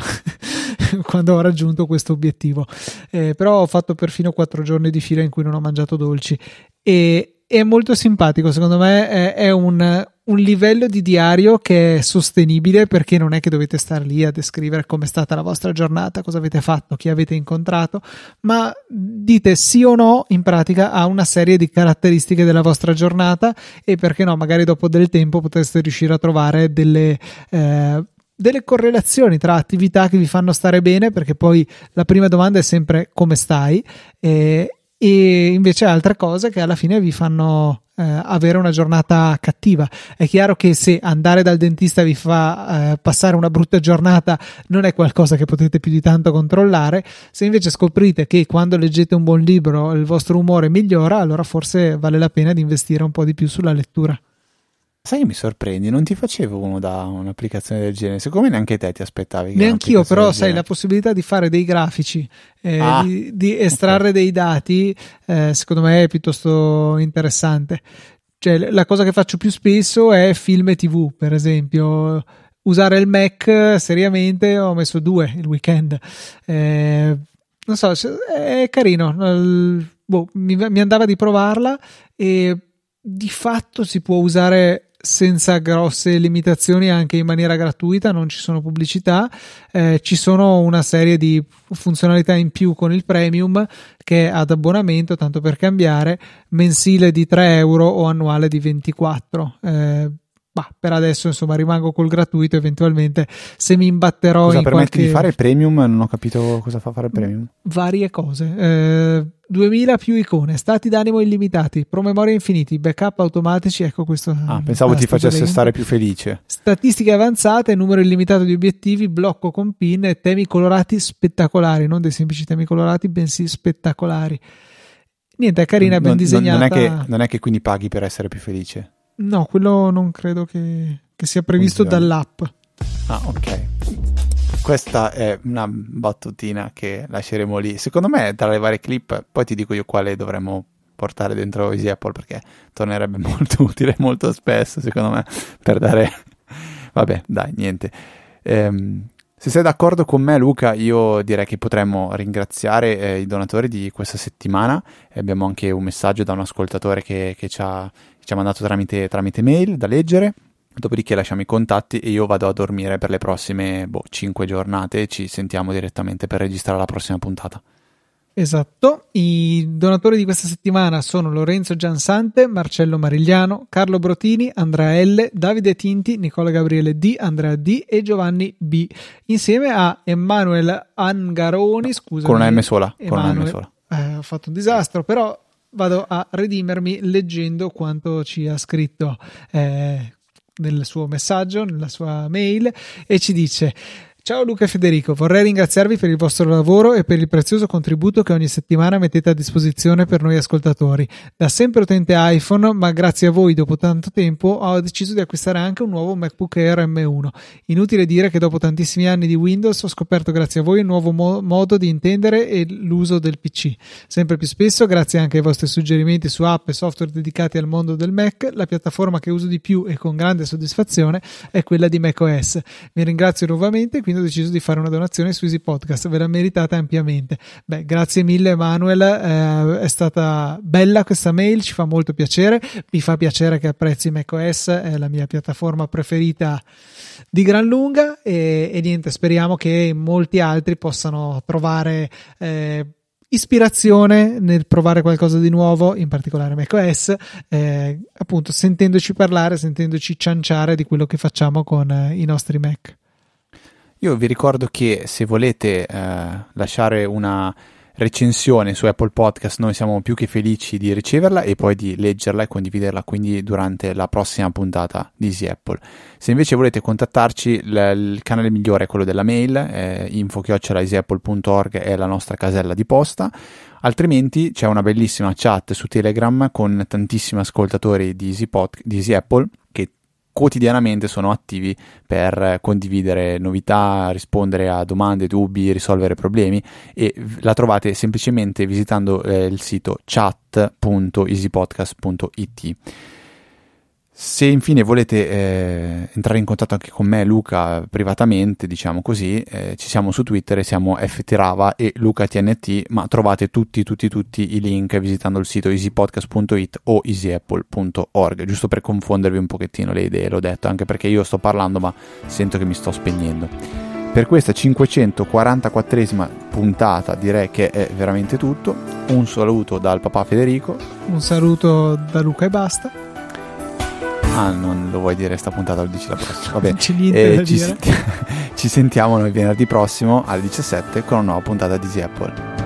quando ho raggiunto questo obiettivo. Eh, però ho fatto perfino quattro giorni di fila in cui non ho mangiato dolci e è molto simpatico, secondo me è, è un, un, livello di diario che è sostenibile perché non è che dovete stare lì a descrivere come è stata la vostra giornata, cosa avete fatto, chi avete incontrato, ma dite sì o no in pratica a una serie di caratteristiche della vostra giornata e perché no, magari dopo del tempo potreste riuscire a trovare delle... Eh, delle correlazioni tra attività che vi fanno stare bene, perché poi la prima domanda è sempre come stai, e, e invece altre cose che alla fine vi fanno eh, avere una giornata cattiva. È chiaro che se andare dal dentista vi fa eh, passare una brutta giornata non è qualcosa che potete più di tanto controllare, se invece scoprite che quando leggete un buon libro il vostro umore migliora, allora forse vale la pena di investire un po' di più sulla lettura. Sai, mi sorprendi, non ti facevo uno da un'applicazione del genere. Siccome neanche te ti aspettavi. Neanch'io, però, sai, la possibilità di fare dei grafici, eh, ah, di, di, estrarre okay. dei dati, eh, secondo me è piuttosto interessante. Cioè, la cosa che faccio più spesso è film e TV, per esempio. Usare il Mac seriamente ho messo due il weekend. Eh, non so, è carino. Boh, mi, mi andava di provarla e di fatto si può usare senza grosse limitazioni anche in maniera gratuita, non ci sono pubblicità, eh, ci sono una serie di funzionalità in più con il premium che è ad abbonamento, tanto per cambiare, mensile di 3 euro o annuale di 24. Eh, ma per adesso insomma rimango col gratuito eventualmente se mi imbatterò cosa in permette qualche... di fare il premium? Non ho capito cosa fa fare il premium varie cose. Eh, 2000 più icone stati d'animo illimitati promemoria infiniti backup automatici ecco questo ah, pensavo ti facesse lento. stare più felice. Statistiche avanzate numero illimitato di obiettivi blocco con pin e temi colorati spettacolari non dei semplici temi colorati bensì spettacolari. Niente è carina, ben non, disegnata non è, che, non è che quindi paghi per essere più felice No, quello non credo che, che sia previsto Funzione. dall'app. Ah, ok. Questa è una battutina che lasceremo lì. Secondo me, tra le varie clip, poi ti dico io quale dovremmo portare dentro Easy Apple perché tornerebbe molto utile molto spesso, secondo me, per dare... Vabbè, dai, niente. Ehm, se sei d'accordo con me, Luca, io direi che potremmo ringraziare eh, i donatori di questa settimana. abbiamo anche un messaggio da un ascoltatore che, che ci ha ci ha mandato tramite, tramite mail da leggere. Dopodiché lasciamo i contatti e io vado a dormire per le prossime boh, 5 giornate e ci sentiamo direttamente per registrare la prossima puntata. Esatto, i donatori di questa settimana sono Lorenzo Giansante, Marcello Marigliano, Carlo Brotini, Andrea L, Davide Tinti, Nicola Gabriele D, Andrea D e Giovanni B, insieme a Emanuele Angaroni, scusa. Con una M sola, con una M sola. Eh, ho fatto un disastro, però vado a redimermi leggendo quanto ci ha scritto eh, nel suo messaggio, nella sua mail e ci dice Ciao Luca e Federico, vorrei ringraziarvi per il vostro lavoro e per il prezioso contributo che ogni settimana mettete a disposizione per noi ascoltatori. Da sempre utente iPhone, ma grazie a voi dopo tanto tempo ho deciso di acquistare anche un nuovo MacBook Air M1. Inutile dire che dopo tantissimi anni di Windows ho scoperto grazie a voi un nuovo mo- modo di intendere e l'uso del PC. Sempre più spesso, grazie anche ai vostri suggerimenti su app e software dedicati al mondo del Mac, la piattaforma che uso di più e con grande soddisfazione è quella di macOS. Vi ringrazio nuovamente, quindi ho deciso di fare una donazione su Easy Podcast, ve la meritate ampiamente. Beh, grazie mille Emanuel, eh, è stata bella questa mail, ci fa molto piacere, mi fa piacere che apprezzi macOS, è la mia piattaforma preferita di gran lunga e, e niente, speriamo che molti altri possano trovare eh, ispirazione nel provare qualcosa di nuovo, in particolare macOS, eh, appunto sentendoci parlare, sentendoci cianciare di quello che facciamo con eh, i nostri Mac. Io vi ricordo che se volete eh, lasciare una recensione su Apple Podcast, noi siamo più che felici di riceverla e poi di leggerla e condividerla quindi durante la prossima puntata di Easy Apple. Se invece volete contattarci, l- il canale migliore è quello della mail, eh, info-easyapple.org è la nostra casella di posta. Altrimenti c'è una bellissima chat su Telegram con tantissimi ascoltatori di Easy, Pod- di Easy Apple che quotidianamente sono attivi per condividere novità, rispondere a domande, dubbi, risolvere problemi e la trovate semplicemente visitando eh, il sito chat.easypodcast.it. Se infine volete eh, entrare in contatto anche con me, Luca, privatamente, diciamo così, eh, ci siamo su Twitter siamo ftrava e lucatnt, ma trovate tutti, tutti, tutti i link visitando il sito easypodcast.it o easyapple.org, giusto per confondervi un pochettino le idee, l'ho detto, anche perché io sto parlando ma sento che mi sto spegnendo. Per questa 544esima puntata direi che è veramente tutto. Un saluto dal papà Federico. Un saluto da Luca e basta. Ah, non lo vuoi dire sta puntata, lo dici la prossima. Vabbè, eh, ci, senti- ci, sentiamo noi venerdì prossimo alle 17 con una nuova puntata di Easy Apple.